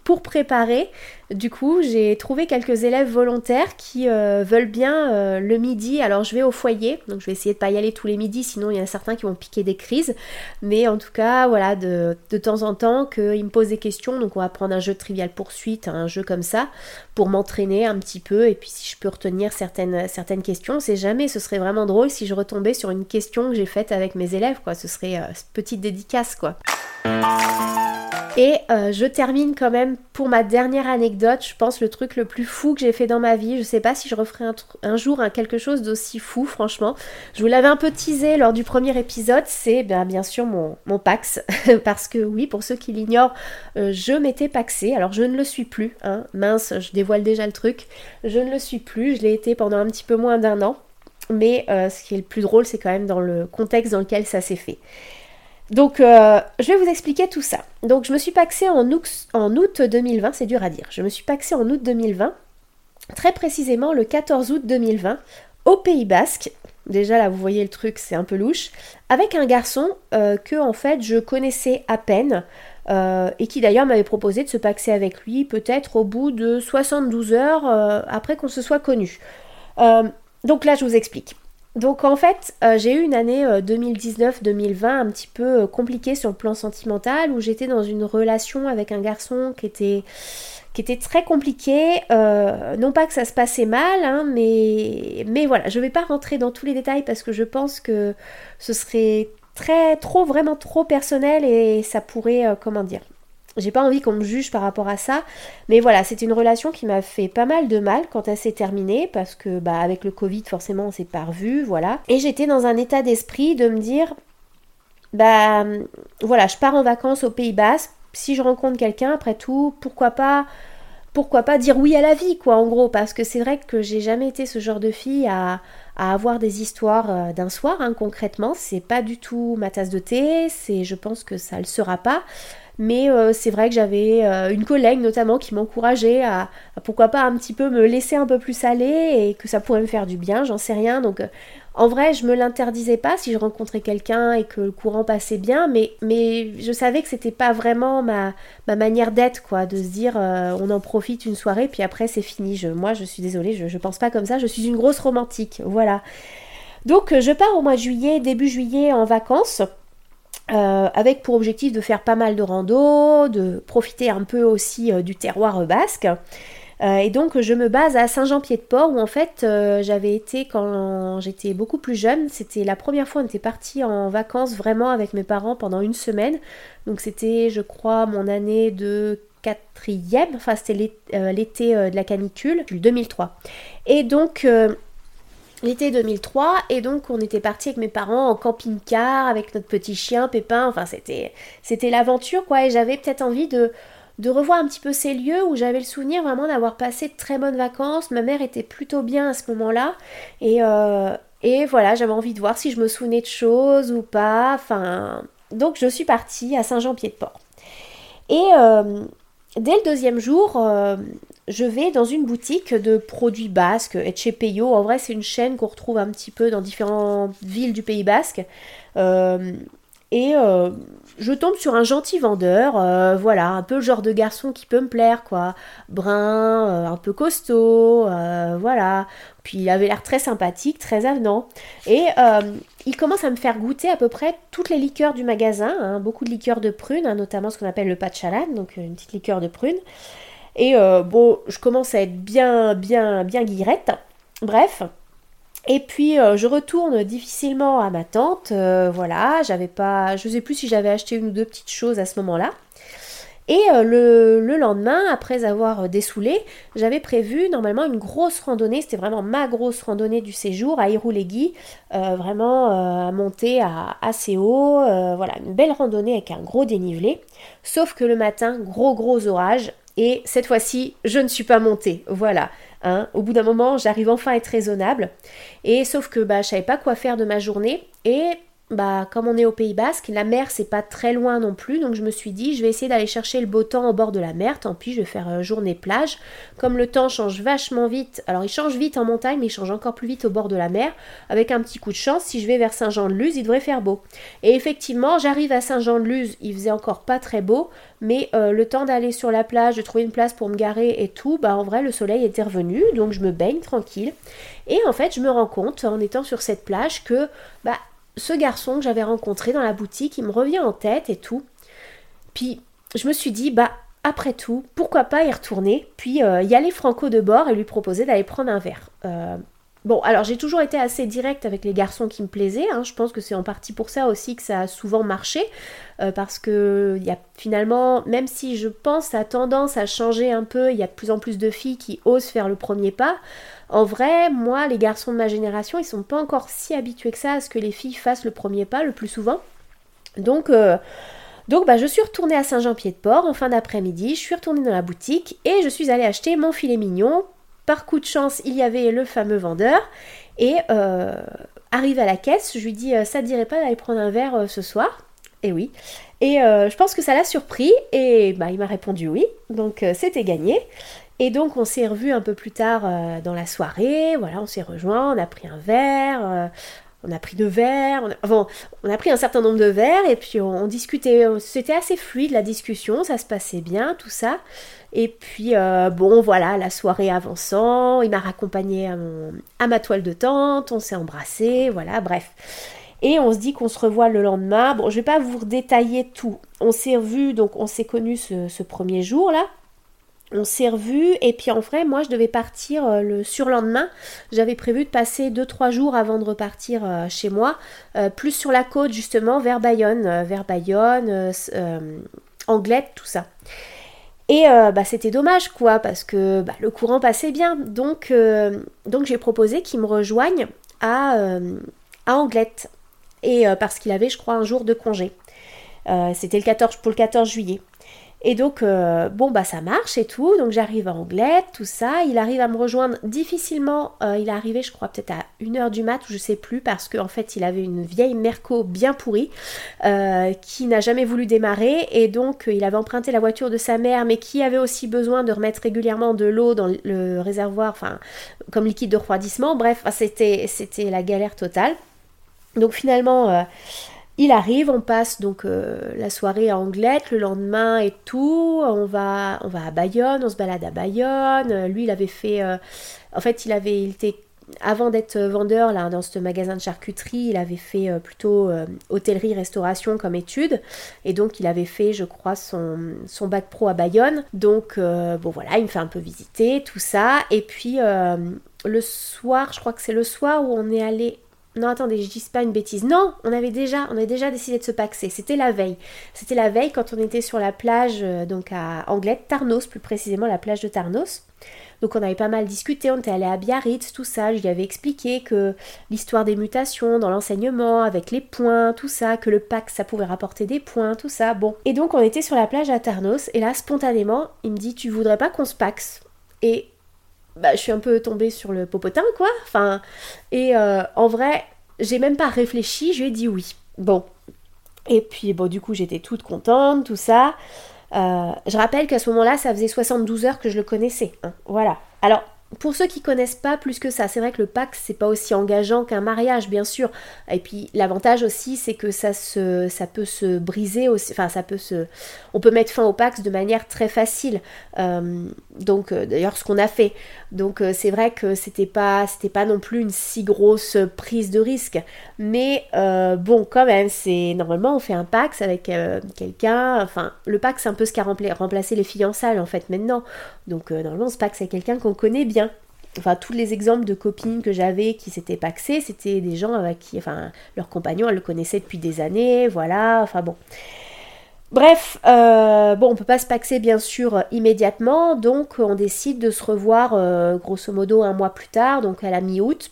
pour préparer, du coup, j'ai trouvé quelques élèves volontaires qui euh, veulent bien euh, le midi. Alors, je vais au foyer, donc je vais essayer de pas y aller tous les midis, sinon il y en a certains qui vont piquer des crises. Mais en tout cas, voilà, de, temps en temps, qu'ils me posent des questions. Donc, on va prendre un jeu de trivial poursuite, un jeu comme ça, pour m'entraîner un petit peu. Et puis, si je peux retenir certaines, certaines questions, c'est jamais. Ce serait vraiment drôle si je retombais sur une question que j'ai faite avec mes élèves, quoi. Ce serait euh, petite dédicace, quoi. Et je termine quand même pour ma dernière anecdote, je pense le truc le plus fou que j'ai fait dans ma vie. Je sais pas si je referai un, jour quelque chose d'aussi fou, franchement. Je vous l'avais un peu teasé lors du premier épisode, c'est ben, bien sûr mon, Pax. Parce que oui, pour ceux qui l'ignorent, euh, je m'étais paxée. Alors je ne le suis plus, hein. mince, je dévoile déjà le truc. Je ne le suis plus, je l'ai été pendant un petit peu moins d'un an. Mais euh, ce qui est le plus drôle, c'est quand même dans le contexte dans lequel ça s'est fait. Donc, euh, je vais vous expliquer tout ça. Donc, je me suis paxée en août, en août 2020, c'est dur à dire. Je me suis paxée en août 2020, très précisément le 14 août 2020, au Pays Basque. Déjà, là, vous voyez le truc, c'est un peu louche. Avec un garçon euh, que, en fait, je connaissais à peine. Euh, et qui d'ailleurs m'avait proposé de se paxer avec lui peut-être au bout de 72 heures après qu'on se soit connu. donc là, je vous explique. Donc en fait, euh, j'ai eu une année 2019-2020 euh, un petit peu euh, compliquée sur le plan sentimental où j'étais dans une relation avec un garçon qui était, qui était très compliqué. non pas que ça se passait mal, hein, mais, mais voilà, je ne vais pas rentrer dans tous les détails parce que je pense que ce serait très, trop, vraiment trop personnel et ça pourrait, comment dire, j'ai pas envie qu'on me juge par rapport à ça, mais voilà, c'était une relation qui m'a fait pas mal de mal quand elle s'est terminée parce que bah avec le Covid forcément on s'est pas revu, voilà. Et j'étais dans un état d'esprit de me dire bah voilà, je pars en vacances au Pays Bas, si je rencontre quelqu'un après tout, pourquoi pas pourquoi pas dire oui à la vie quoi en gros. Parce que c'est vrai que j'ai jamais été ce genre de fille à, à avoir des histoires euh, d'un soir hein, concrètement, c'est pas du tout ma tasse de thé, c'est je pense que ça le sera pas. Mais euh, c'est vrai que j'avais euh, une collègue notamment qui m'encourageait à, pourquoi pas un petit peu me laisser un peu plus aller et que ça pourrait me faire du bien, j'en sais rien. Donc euh, en vrai, je me l'interdisais pas si je rencontrais quelqu'un et que le courant passait bien, mais, je savais que c'était pas vraiment ma, ma manière d'être, quoi, de se dire on en profite une soirée puis après c'est fini. Moi, je suis désolée, je, je pense pas comme ça, je suis une grosse romantique, voilà. Donc je pars au mois de juillet, début juillet en vacances. Euh, avec pour objectif de faire pas mal de rando, de profiter un peu aussi euh, du terroir basque. Euh, et donc je me base à Saint-Jean-Pied-de-Port où en fait j'avais été quand j'étais beaucoup plus jeune. C'était la première fois on était parti en vacances vraiment avec mes parents pendant une semaine. Donc c'était je crois mon année de quatrième, enfin c'était l'été de la canicule, 2003. Et donc l'été 2003 et donc on était parti avec mes parents en camping-car avec notre petit chien Pépin, enfin c'était l'aventure quoi et j'avais peut-être envie de de revoir un petit peu ces lieux où j'avais le souvenir vraiment d'avoir passé de très bonnes vacances. Ma mère était plutôt bien à ce moment-là et euh, et voilà, j'avais envie de voir si je me souvenais de choses ou pas. Enfin, donc je suis partie à Saint-Jean-Pied-de-Port. Et euh, dès le deuxième jour, euh, je vais dans une boutique de produits basques, Etchepeyo. En vrai, c'est une chaîne qu'on retrouve un petit peu dans différentes villes du Pays basque. Euh, et euh, je tombe sur un gentil vendeur, euh, voilà, un peu le genre de garçon qui peut me plaire, quoi. Brun, un peu costaud, voilà. Puis il avait l'air très sympathique, très avenant. Et il commence à me faire goûter à peu près toutes les liqueurs du magasin, hein. beaucoup de liqueurs de prunes, hein, notamment ce qu'on appelle le pachalan, donc une petite liqueur de prunes. Et euh, bon, je commence à être bien, bien, bien guirette. Bref. Et puis euh, je retourne difficilement à ma tante. Euh, voilà, j'avais pas. Je sais plus si j'avais acheté une ou deux petites choses à ce moment-là. Et le, lendemain, après avoir dessoulé, j'avais prévu normalement une grosse randonnée, c'était vraiment ma grosse randonnée du séjour à Iroulegui, vraiment à monter à assez haut, voilà, une belle randonnée avec un gros dénivelé. Sauf que le matin, gros gros orage, et cette fois-ci, je ne suis pas montée. Voilà. Hein. Au bout d'un moment, j'arrive enfin à être raisonnable. Et sauf que bah, je savais pas quoi faire de ma journée. Et bah, comme on est au Pays Basque, la mer c'est pas très loin non plus, donc je me suis dit je vais essayer d'aller chercher le beau temps au bord de la mer, tant pis je vais faire euh, journée plage. Comme le temps change vachement vite, alors il change vite en montagne mais il change encore plus vite au bord de la mer, avec un petit coup de chance, si je vais vers Saint-Jean-de-Luz il devrait faire beau. Et effectivement j'arrive à Saint-Jean-de-Luz, il faisait encore pas très beau, mais euh, le temps d'aller sur la plage, de trouver une place pour me garer et tout, bah en vrai le soleil était revenu, donc je me baigne tranquille. Et en fait je me rends compte en étant sur cette plage que bah ce garçon que j'avais rencontré dans la boutique, il me revient en tête et tout. Puis je me suis dit, bah après tout, pourquoi pas y retourner, puis euh, y aller franco de bord et lui proposer d'aller prendre un verre. Euh, bon, alors j'ai toujours été assez directe avec les garçons qui me plaisaient, hein. je pense que c'est en partie pour ça aussi que ça a souvent marché, euh, parce que y a finalement, même si je pense ça a tendance à changer un peu, il y a de plus en plus de filles qui osent faire le premier pas, en vrai, moi, les garçons de ma génération, ils sont pas encore si habitués que ça à ce que les filles fassent le premier pas le plus souvent. Donc, euh, donc bah, je suis retournée à Saint-Jean-Pied-de-Port en fin d'après-midi, je suis retournée dans la boutique et je suis allée acheter mon filet mignon. Par coup de chance, il y avait le fameux vendeur. Et euh, arrivé à la caisse, je lui dis euh, Ça ne dirait pas d'aller prendre un verre euh, ce soir? Et oui. Et je pense que ça l'a surpris. Et bah, il m'a répondu oui. Donc c'était gagné. Et donc on s'est revus un peu plus tard euh, dans la soirée, voilà, on s'est rejoints, on a pris un verre, euh, on a pris deux verres, on a, on a pris un certain nombre de verres et puis on, discutait, c'était assez fluide la discussion, ça se passait bien, tout ça. Et puis euh, bon voilà, la soirée avançant, il m'a raccompagné à, ma toile de tente, on s'est embrassé, voilà, bref. Et on se dit qu'on se revoit le lendemain. Bon, je vais pas vous détailler tout. On s'est revus, donc on s'est connus ce, ce premier jour là on s'est revus et puis en vrai moi je devais partir euh, le surlendemain. J'avais prévu de passer 2-3 jours avant de repartir euh, chez moi euh, plus sur la côte justement vers Bayonne vers Bayonne Anglette tout ça. Et bah, c'était dommage quoi parce que bah, le courant passait bien. Donc, donc j'ai proposé qu'il me rejoigne à, à Anglette. Et parce qu'il avait je crois un jour de congé. C'était le 14 pour le 14 juillet et donc, euh, bon, bah ça marche et tout. Donc j'arrive à Anglette, tout ça. Il arrive à me rejoindre difficilement. Euh, il est arrivé, je crois, peut-être à 1h du mat, ou je sais plus, parce qu'en fait, il avait une vieille Merco bien pourrie euh, qui n'a jamais voulu démarrer. Et donc, il avait emprunté la voiture de sa mère, mais qui avait aussi besoin de remettre régulièrement de l'eau dans le réservoir, enfin, comme liquide de refroidissement. Bref, c'était la galère totale. Donc finalement il arrive, on passe donc euh, la soirée à Anglette, le lendemain et tout, on va, on va à Bayonne, on se balade à Bayonne. Lui, il avait fait, euh, en fait, il avait, il était avant d'être vendeur là dans ce magasin de charcuterie, il avait fait euh, plutôt hôtellerie restauration comme étude et donc il avait fait je crois son, son bac pro à Bayonne. Donc bon voilà, il me fait un peu visiter tout ça et puis le soir, je crois que c'est le soir où on est allé non, attendez, je dis pas une bêtise. Non, on avait déjà, on avait déjà décidé de se paxer. C'était la veille. C'était la veille quand on était sur la plage, euh, donc à Anglette, Tarnos, plus précisément la plage de Tarnos. Donc on avait pas mal discuté, on était allé à Biarritz, tout ça. Je lui avais expliqué que l'histoire des mutations dans l'enseignement, avec les points, tout ça, que le Pax ça pouvait rapporter des points, tout ça. Bon. Et donc on était sur la plage à Tarnos, et là spontanément, il me dit Tu voudrais pas qu'on se paxe? Et bah, je suis un peu tombée sur le popotin, quoi. Enfin, et euh, en vrai, j'ai même pas réfléchi, je lui ai dit oui. Bon. Et puis, bon, du coup, j'étais toute contente, tout ça. Euh, je rappelle qu'à ce moment-là, ça faisait 72 heures que je le connaissais. Hein. voilà. Alors, pour ceux qui connaissent pas plus que ça, c'est vrai que le Pax c'est pas aussi engageant qu'un mariage, bien sûr. Et puis l'avantage aussi, c'est que ça se, ça peut se briser aussi. Enfin, ça peut se, on peut mettre fin au Pax de manière très facile. Euh, donc, euh, d'ailleurs, ce qu'on a fait. Donc, euh, c'est vrai que c'était pas, c'était pas non plus une si grosse prise de risque. Mais bon, quand même, c'est normalement on fait un Pax avec quelqu'un. Enfin, le Pax c'est un peu ce qui a remplacé les fiançailles en fait maintenant. Donc, normalement, ce Pax c'est quelqu'un qu'on connaît bien enfin tous les exemples de copines que j'avais qui s'étaient paxées, c'était des gens avec qui, enfin, leur compagnon, elle le connaissait depuis des années, voilà, enfin bon. Bref, euh, bon, on peut pas se paxer bien sûr immédiatement, donc on décide de se revoir euh, grosso modo un mois plus tard, donc à la mi-août,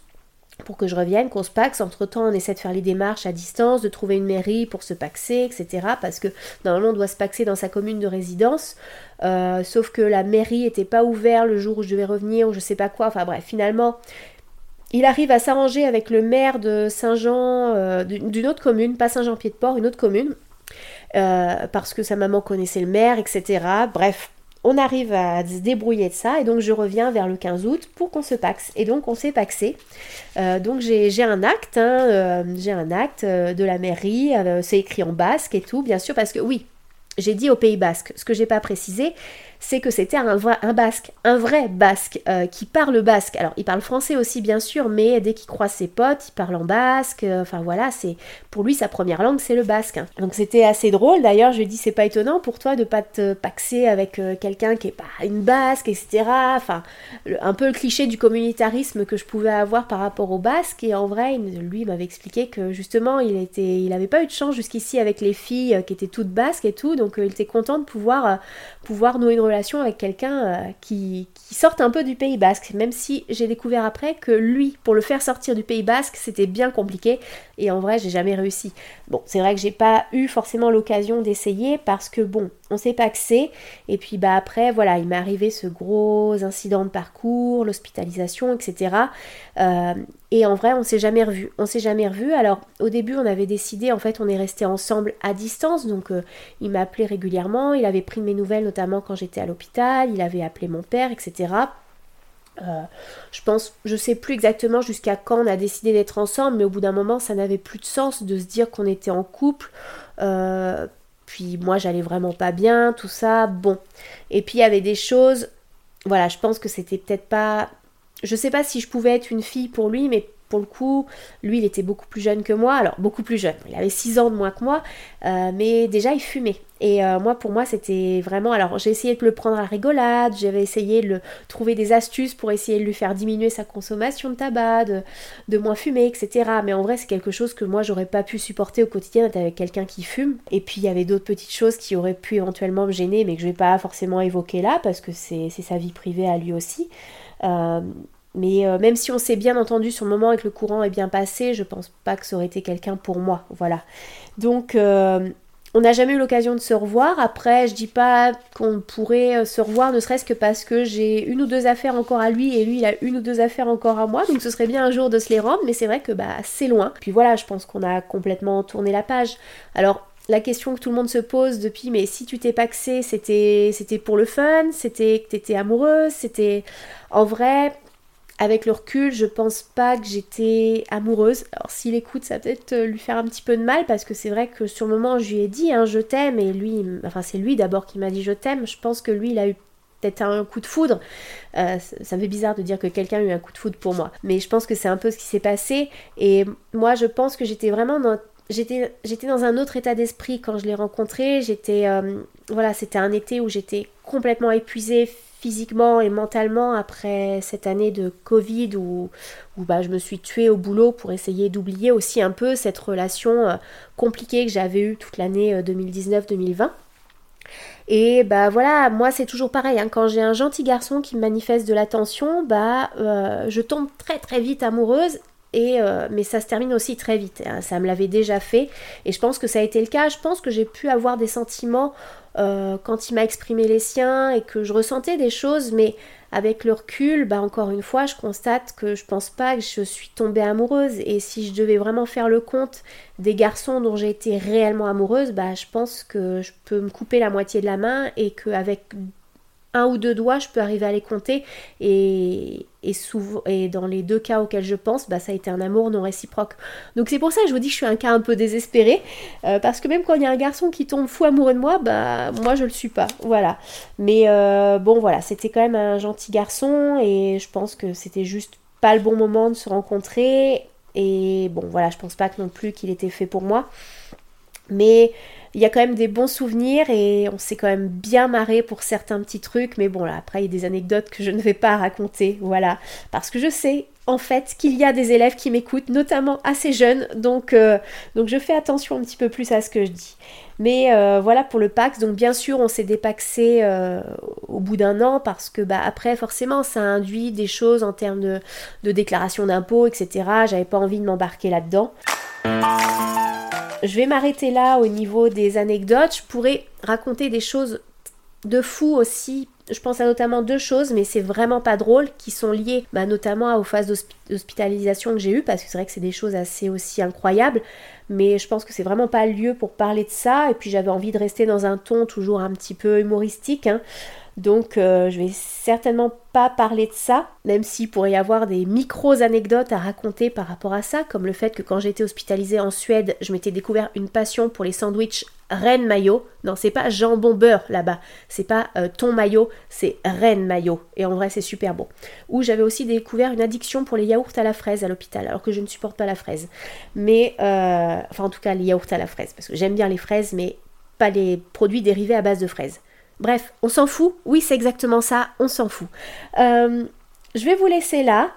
pour que je revienne, qu'on se paxe. Entre temps, on essaie de faire les démarches à distance, de trouver une mairie pour se paxer, etc. Parce que normalement, on doit se paxer dans sa commune de résidence. Euh, sauf que la mairie n'était pas ouverte le jour où je devais revenir, ou je sais pas quoi. Enfin bref, finalement, il arrive à s'arranger avec le maire de Saint-Jean, euh, d'une autre commune, pas Saint-Jean-Pied-de-Port, une autre commune, euh, parce que sa maman connaissait le maire, etc. Bref, on arrive à se débrouiller de ça et donc je reviens vers le 15 août pour qu'on se paxe. Et donc on s'est paxé. Euh, donc j'ai un acte, hein, j'ai un acte de la mairie, c'est écrit en basque et tout, bien sûr, parce que oui, j'ai dit au Pays Basque. Ce que j'ai pas précisé, c'est que c'était un, basque, un vrai basque euh, qui parle basque. Alors il parle français aussi bien sûr, mais dès qu'il croise ses potes, il parle en basque. Euh, enfin voilà, c'est pour lui sa première langue, c'est le basque. Hein. Donc c'était assez drôle. D'ailleurs, je lui dit c'est pas étonnant pour toi de pas te paxer avec euh, quelqu'un qui est pas une basque, etc. Enfin un peu le cliché du communautarisme que je pouvais avoir par rapport au basque. Et en vrai, lui m'avait expliqué que justement il était, il avait pas eu de chance jusqu'ici avec les filles qui étaient toutes basques et tout, donc il était content de pouvoir pouvoir nouer une relation avec quelqu'un euh, qui, qui sorte un peu du Pays Basque, même si j'ai découvert après que lui, pour le faire sortir du Pays Basque, c'était bien compliqué et en vrai, j'ai jamais réussi. Bon, c'est vrai que j'ai pas eu forcément l'occasion d'essayer parce que bon, on s'est paxé et puis bah après, voilà, il m'est arrivé ce gros incident de parcours, l'hospitalisation, etc. Euh, et en vrai, on s'est jamais revu. On s'est jamais revu. Alors, au début, on avait décidé, en fait, on est resté ensemble à distance. Donc, euh, il m'appelait régulièrement. Il avait pris mes nouvelles, notamment quand j'étais à l'hôpital. Il avait appelé mon père, etc. Euh, je pense, je sais plus exactement jusqu'à quand on a décidé d'être ensemble, mais au bout d'un moment, ça n'avait plus de sens de se dire qu'on était en couple. Puis moi, j'allais vraiment pas bien, tout ça. Bon. Et puis il y avait des choses. Voilà, je pense que c'était peut-être pas. Je sais pas si je pouvais être une fille pour lui, mais pour le coup, lui, il était beaucoup plus jeune que moi. Alors, beaucoup plus jeune. Il avait 6 ans de moins que moi. Euh, mais déjà, il fumait. Et euh, moi, pour moi, c'était vraiment. Alors, j'ai essayé de le prendre à rigolade. J'avais essayé de trouver des astuces pour essayer de lui faire diminuer sa consommation de tabac, de, moins fumer, etc. Mais en vrai, c'est quelque chose que moi, j'aurais pas pu supporter au quotidien d'être avec quelqu'un qui fume. Et puis, il y avait d'autres petites choses qui auraient pu éventuellement me gêner, mais que je vais pas forcément évoquer là parce que c'est sa vie privée à lui aussi. Euh, mais euh, même si on s'est bien entendu sur le moment et que le courant est bien passé, je pense pas que ça aurait été quelqu'un pour moi. Voilà. Donc euh, on n'a jamais eu l'occasion de se revoir. Après, je dis pas qu'on pourrait euh, se revoir, ne serait-ce que parce que j'ai une ou deux affaires encore à lui et lui il a une ou deux affaires encore à moi. Donc ce serait bien un jour de se les rendre, mais c'est vrai que bah c'est loin. Puis voilà, je pense qu'on a complètement tourné la page. Alors la question que tout le monde se pose depuis, mais si tu t'es paxé, c'était c'était pour le fun, c'était que t'étais amoureuse, c'était en vrai avec le recul, je pense pas que j'étais amoureuse. Alors s'il écoute, ça peut-être euh, lui faire un petit peu de mal parce que c'est vrai que sur le moment, je lui ai dit hein, je t'aime et lui, enfin c'est lui d'abord qui m'a dit je t'aime. Je pense que lui, il a eu peut-être un coup de foudre. Euh, ça me fait bizarre de dire que quelqu'un a eu un coup de foudre pour moi. Mais je pense que c'est un peu ce qui s'est passé. Et moi, je pense que j'étais vraiment dans un autre état d'esprit quand je l'ai rencontré. J'étais euh, voilà, c'était un été où j'étais complètement épuisée physiquement et mentalement après cette année de Covid où, où bah, je me suis tuée au boulot pour essayer d'oublier aussi un peu cette relation euh, compliquée que j'avais eue toute l'année 2019-2020. Euh, et bah voilà, moi c'est toujours pareil, hein. quand j'ai un gentil garçon qui me manifeste de l'attention, bah euh, je tombe très très vite amoureuse et, mais ça se termine aussi très vite. Hein. Ça me l'avait déjà fait et je pense que ça a été le cas. Je pense que j'ai pu avoir des sentiments euh, quand il m'a exprimé les siens et que je ressentais des choses, mais avec le recul, bah encore une fois, je constate que je pense pas que je suis tombée amoureuse. Et si je devais vraiment faire le compte des garçons dont j'ai été réellement amoureuse, bah je pense que je peux me couper la moitié de la main et qu'avec un ou deux doigts, je peux arriver à les compter. Et, et, dans les deux cas auxquels je pense, bah, ça a été un amour non réciproque. Donc c'est pour ça que je vous dis que je suis un cas un peu désespéré. Euh, parce que même quand il y a un garçon qui tombe fou amoureux de moi, bah moi je le suis pas. Voilà. Mais euh, bon voilà, c'était quand même un gentil garçon. Et je pense que c'était juste pas le bon moment de se rencontrer. Et bon voilà, je pense pas non plus qu'il était fait pour moi. Mais il y a quand même des bons souvenirs et on s'est quand même bien marré pour certains petits trucs. Mais bon, là, après, il y a des anecdotes que je ne vais pas raconter. Voilà. Parce que je sais, en fait, qu'il y a des élèves qui m'écoutent, notamment assez jeunes. Donc, euh, donc je fais attention un petit peu plus à ce que je dis. Mais euh, voilà pour le Pax. Donc bien sûr, on s'est dépaxé euh, au bout d'un an parce que bah après forcément ça induit des choses en termes de, déclaration d'impôts, etc. J'avais pas envie de m'embarquer là-dedans. Je vais m'arrêter là au niveau des anecdotes. Je pourrais raconter des choses de fou aussi je pense à notamment deux choses, mais c'est vraiment pas drôle, qui sont liées bah, notamment aux phases d'hospitalisation que j'ai eues, parce que c'est vrai que c'est des choses assez aussi incroyables, mais je pense que c'est vraiment pas le lieu pour parler de ça, et puis j'avais envie de rester dans un ton toujours un petit peu humoristique. Hein. Donc euh, je vais certainement pas parler de ça, même s'il pourrait y avoir des micros anecdotes à raconter par rapport à ça, comme le fait que quand j'étais hospitalisée en Suède, je m'étais découvert une passion pour les sandwichs Reine Mayo. Non, c'est pas jambon beurre là-bas, c'est pas euh, ton maillot, c'est Reine Mayo. Et en vrai, c'est super bon. Ou j'avais aussi découvert une addiction pour les yaourts à la fraise à l'hôpital, alors que je ne supporte pas la fraise. Mais, euh, enfin en tout cas les yaourts à la fraise, parce que j'aime bien les fraises, mais pas les produits dérivés à base de fraises. Bref, on s'en fout. Oui, c'est exactement ça, on s'en fout. Euh, je vais vous laisser là.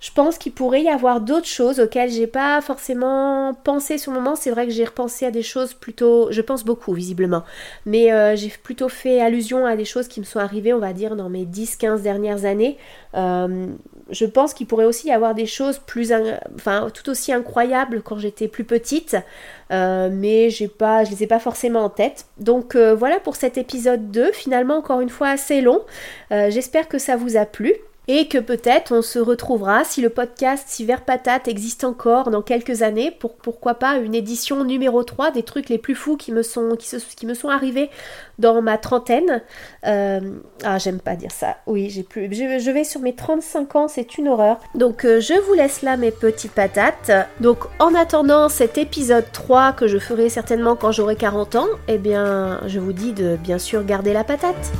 Je pense qu'il pourrait y avoir d'autres choses auxquelles j'ai pas forcément pensé sur le moment. C'est vrai que j'ai repensé à des choses plutôt. Je pense beaucoup, visiblement. Mais euh, j'ai plutôt fait allusion à des choses qui me sont arrivées, on va dire, dans mes 10-15 dernières années. Euh, je pense qu'il pourrait aussi y avoir des choses plus. Tout aussi incroyables quand j'étais plus petite. Euh, mais j'ai pas, je les ai pas forcément en tête. Donc voilà pour cet épisode 2. Finalement, encore une fois, assez long. J'espère que ça vous a plu et que peut-être on se retrouvera si le podcast Vert Patate existe encore dans quelques années pour pourquoi pas une édition numéro 3 des trucs les plus fous qui me sont, qui, arrivés dans ma trentaine. Euh, ah j'aime pas dire ça. Oui, j'ai plus. Je, vais sur mes 35 ans, c'est une horreur. Donc euh, je vous laisse là mes petites patates. Donc en attendant cet épisode 3 que je ferai certainement quand j'aurai 40 ans, eh bien je vous dis de bien sûr garder la patate.